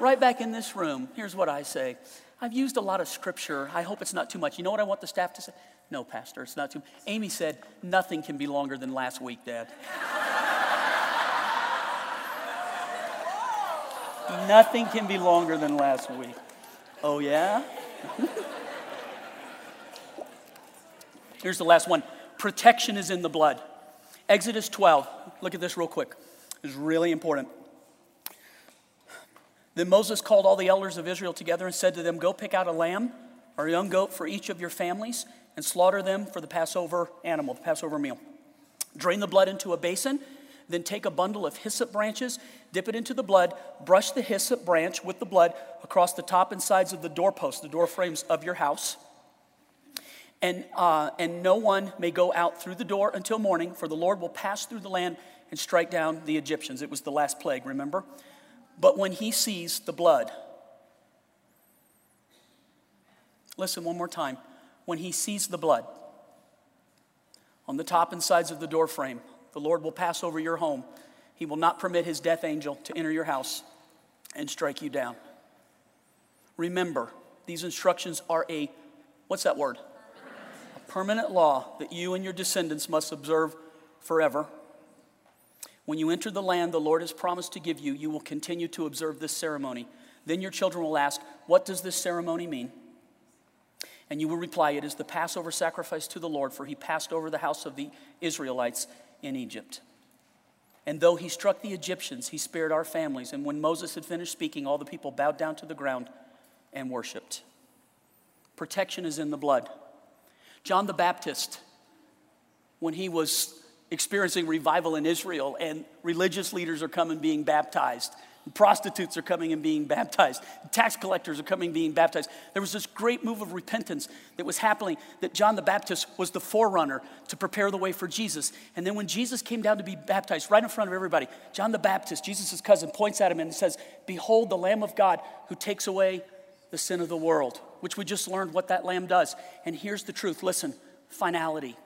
right back in this room, here's what I say. I've used a lot of scripture. I hope it's not too much. You know what I want the staff to say? No, Pastor, it's not too much. Amy said, nothing can be longer than last week, Dad. nothing can be longer than last week. Oh, yeah? Here's the last one protection is in the blood. Exodus 12. Look at this real quick. It's really important. Then Moses called all the elders of Israel together and said to them, Go pick out a lamb or a young goat for each of your families and slaughter them for the Passover animal, the Passover meal. Drain the blood into a basin, then take a bundle of hyssop branches, dip it into the blood, brush the hyssop branch with the blood across the top and sides of the doorposts, the door frames of your house And, uh, and no one may go out through the door until morning, for the Lord will pass through the land and strike down the Egyptians. It was the last plague, remember? But when he sees the blood, listen one more time. When he sees the blood on the top and sides of the door frame, the Lord will pass over your home. He will not permit his death angel to enter your house and strike you down. Remember, these instructions are a, what's that word? A permanent law that you and your descendants must observe forever. When you enter the land the Lord has promised to give you, you will continue to observe this ceremony. Then your children will ask, What does this ceremony mean? And you will reply, It is the Passover sacrifice to the Lord, for he passed over the house of the Israelites in Egypt. And though he struck the Egyptians, he spared our families. And when Moses had finished speaking, all the people bowed down to the ground and worshiped. Protection is in the blood. John the Baptist, when he was experiencing revival in Israel and religious leaders are coming being baptized, prostitutes are coming and being baptized. Tax collectors are coming being baptized. There was this great move of repentance that was happening that John the Baptist was the forerunner to prepare the way for Jesus. And then when Jesus came down to be baptized right in front of everybody, John the Baptist, Jesus' cousin, points at him and says, Behold the Lamb of God who takes away the sin of the world, which we just learned what that lamb does. And here's the truth listen, finality.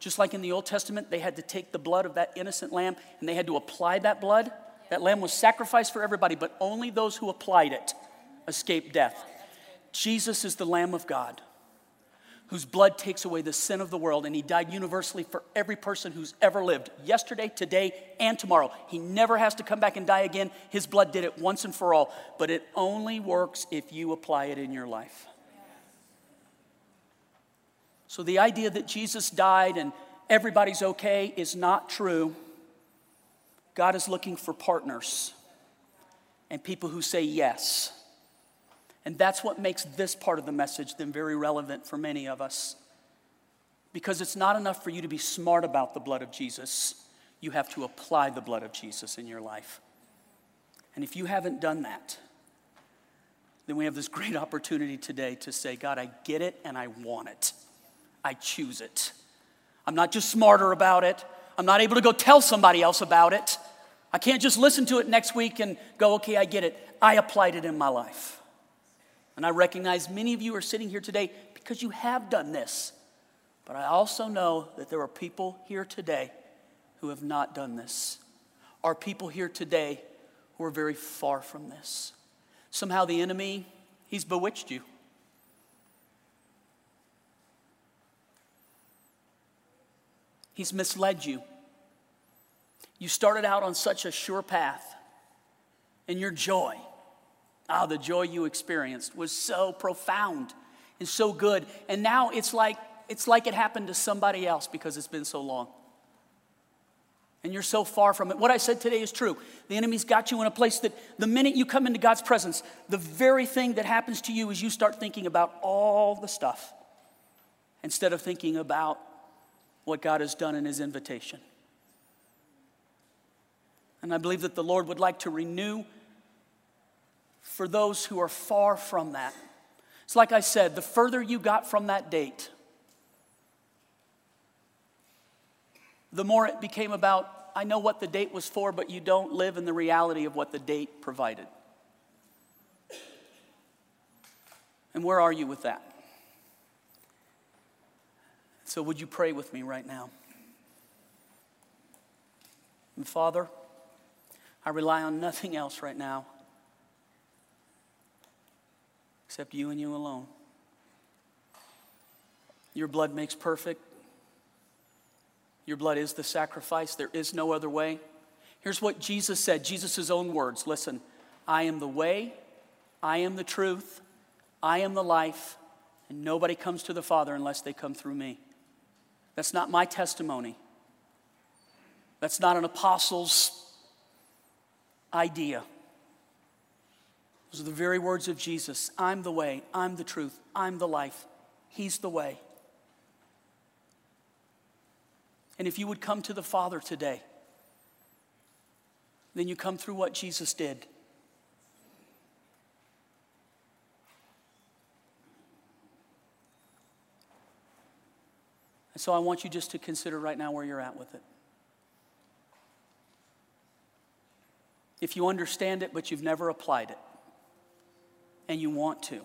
Just like in the Old Testament, they had to take the blood of that innocent lamb and they had to apply that blood. That lamb was sacrificed for everybody, but only those who applied it escaped death. Jesus is the Lamb of God whose blood takes away the sin of the world, and he died universally for every person who's ever lived, yesterday, today, and tomorrow. He never has to come back and die again. His blood did it once and for all, but it only works if you apply it in your life. So the idea that Jesus died and everybody's okay is not true. God is looking for partners and people who say yes. And that's what makes this part of the message then very relevant for many of us. Because it's not enough for you to be smart about the blood of Jesus, you have to apply the blood of Jesus in your life. And if you haven't done that, then we have this great opportunity today to say, God, I get it and I want it. I choose it. I'm not just smarter about it. I'm not able to go tell somebody else about it. I can't just listen to it next week and go, okay, I get it. I applied it in my life. And I recognize many of you are sitting here today because you have done this. But I also know that there are people here today who have not done this. Are people here today who are very far from this. Somehow the enemy, he's bewitched you. He's misled you. You started out on such a sure path, and your joy, ah, the joy you experienced was so profound and so good. And now it's like it's like it happened to somebody else because it's been so long. And you're so far from it. What I said today is true. The enemy's got you in a place that the minute you come into God's presence, the very thing that happens to you is you start thinking about all the stuff instead of thinking about what God has done in his invitation. And I believe that the Lord would like to renew for those who are far from that. It's like I said, the further you got from that date, the more it became about, I know what the date was for, but you don't live in the reality of what the date provided. And where are you with that? So, would you pray with me right now? And Father, I rely on nothing else right now except you and you alone. Your blood makes perfect. Your blood is the sacrifice. There is no other way. Here's what Jesus said Jesus' own words listen, I am the way, I am the truth, I am the life, and nobody comes to the Father unless they come through me. That's not my testimony. That's not an apostle's idea. Those are the very words of Jesus I'm the way, I'm the truth, I'm the life. He's the way. And if you would come to the Father today, then you come through what Jesus did. So I want you just to consider right now where you're at with it. If you understand it, but you've never applied it, and you want to,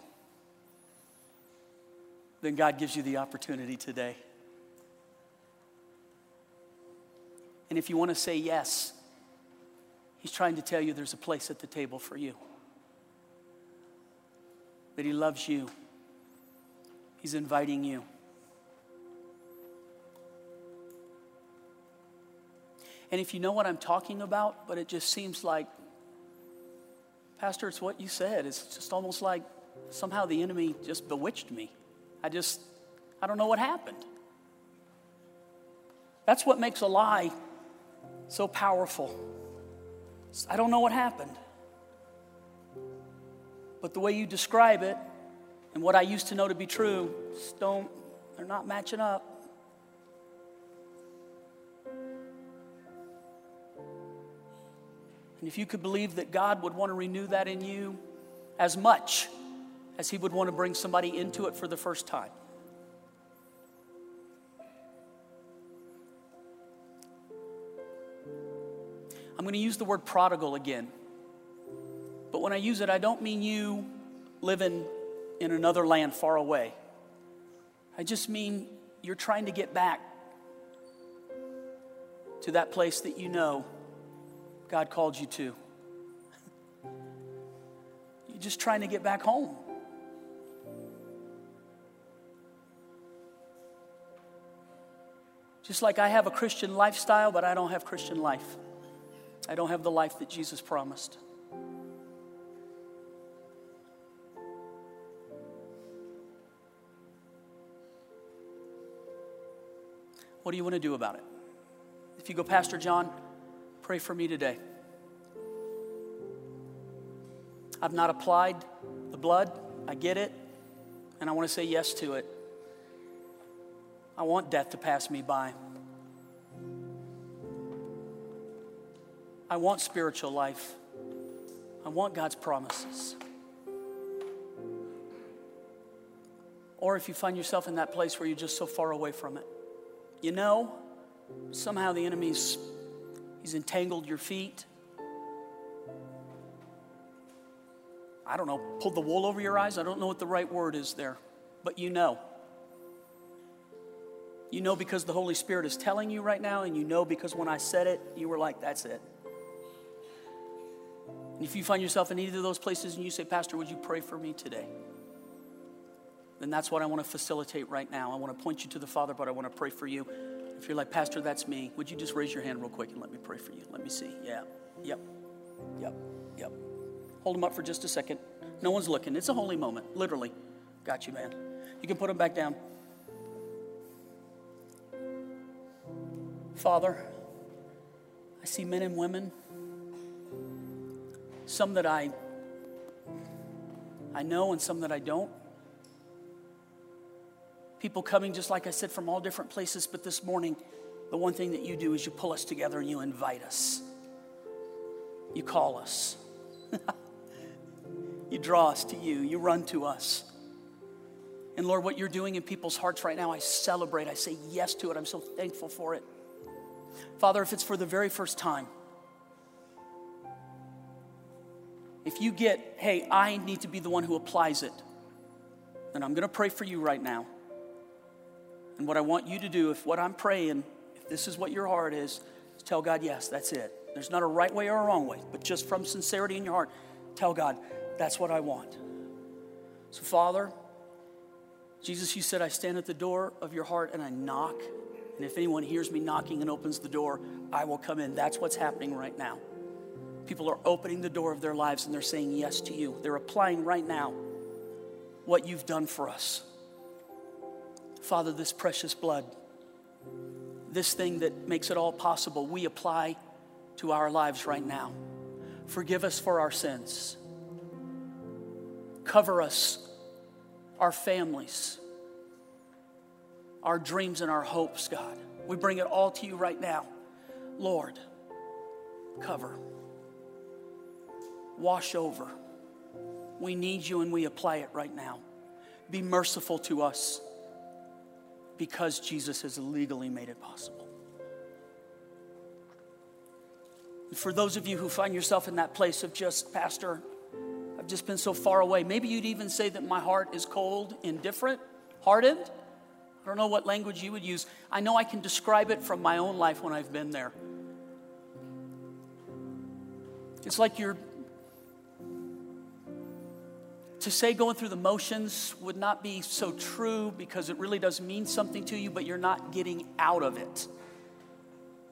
then God gives you the opportunity today. And if you want to say yes, He's trying to tell you there's a place at the table for you. That He loves you. He's inviting you. And if you know what I'm talking about, but it just seems like, Pastor, it's what you said. It's just almost like somehow the enemy just bewitched me. I just, I don't know what happened. That's what makes a lie so powerful. I don't know what happened. But the way you describe it and what I used to know to be true, don't, they're not matching up. And if you could believe that God would want to renew that in you as much as He would want to bring somebody into it for the first time. I'm going to use the word prodigal again. But when I use it, I don't mean you living in another land far away. I just mean you're trying to get back to that place that you know God called you to. You're just trying to get back home. Just like I have a Christian lifestyle, but I don't have Christian life. I don't have the life that Jesus promised. What do you want to do about it? If you go, Pastor John, pray for me today. I've not applied the blood, I get it, and I want to say yes to it. I want death to pass me by. I want spiritual life. I want God's promises. Or if you find yourself in that place where you're just so far away from it, you know, somehow the enemy's he's entangled your feet. I don't know, pulled the wool over your eyes. I don't know what the right word is there, but you know. You know because the Holy Spirit is telling you right now, and you know because when I said it, you were like, that's it. And if you find yourself in either of those places and you say, Pastor, would you pray for me today? Then that's what I want to facilitate right now. I want to point you to the Father, but I want to pray for you. If you're like, Pastor, that's me, would you just raise your hand real quick and let me pray for you? Let me see. Yeah. Yep. Yep. Yep. Hold them up for just a second. No one's looking. It's a holy moment, literally. Got you, man. You can put them back down. Father, I see men and women some that I I know and some that I don't. People coming, just like I said, from all different places, but this morning, the one thing that you do is you pull us together and you invite us. You call us. you draw us to you. You run to us. And Lord, what you're doing in people's hearts right now, I celebrate. I say yes to it. I'm so thankful for it. Father, if it's for the very first time, if you get, hey, I need to be the one who applies it, then I'm going to pray for you right now. And what I want you to do, if what I'm praying, if this is what your heart is, is tell God, yes, that's it. There's not a right way or a wrong way, but just from sincerity in your heart, tell God, that's what I want. So, Father, Jesus, you said, I stand at the door of your heart and I knock. And if anyone hears me knocking and opens the door, I will come in. That's what's happening right now. People are opening the door of their lives and they're saying yes to you. They're applying right now what you've done for us. Father, this precious blood, this thing that makes it all possible, we apply to our lives right now. Forgive us for our sins. Cover us, our families, our dreams, and our hopes, God. We bring it all to you right now. Lord, cover wash over. We need you and we apply it right now. Be merciful to us. Because Jesus has legally made it possible. For those of you who find yourself in that place of just, Pastor, I've just been so far away, maybe you'd even say that my heart is cold, indifferent, hardened. I don't know what language you would use. I know I can describe it from my own life when I've been there. It's like you're, to say going through the motions would not be so true because it really does mean something to you, but you're not getting out of it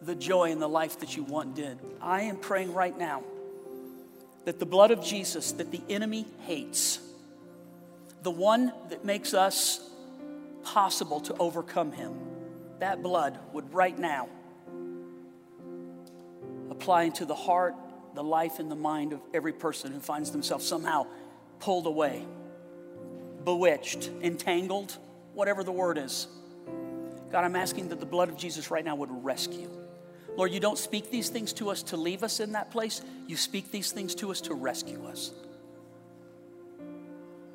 the joy and the life that you want did. I am praying right now that the blood of Jesus that the enemy hates, the one that makes us possible to overcome him, that blood would right now apply into the heart, the life, and the mind of every person who finds themselves somehow pulled away, bewitched, entangled, whatever the word is. God, I'm asking that the blood of Jesus right now would rescue. Lord, you don't speak these things to us to leave us in that place. You speak these things to us to rescue us.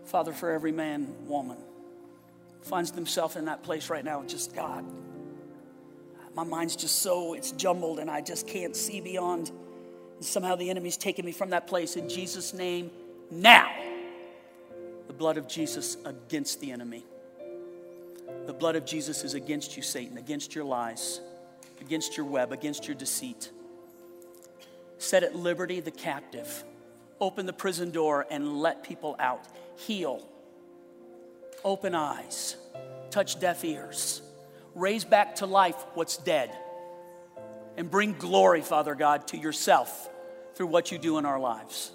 Father, for every man, woman, finds themselves in that place right now, just God, my mind's just so, it's jumbled and I just can't see beyond. Somehow the enemy's taken me from that place. In Jesus' name, now, blood of Jesus against the enemy. The blood of Jesus is against you, Satan, against your lies against your web, against your deceit. Set at liberty the captive. Open the prison door and let people out. Heal. Open eyes. Touch deaf ears. Raise back to life what's dead. And bring glory, Father God, to yourself through what you do in our lives.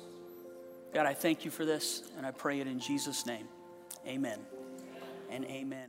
God, I thank you for this, and I pray it in Jesus' name. Amen and amen.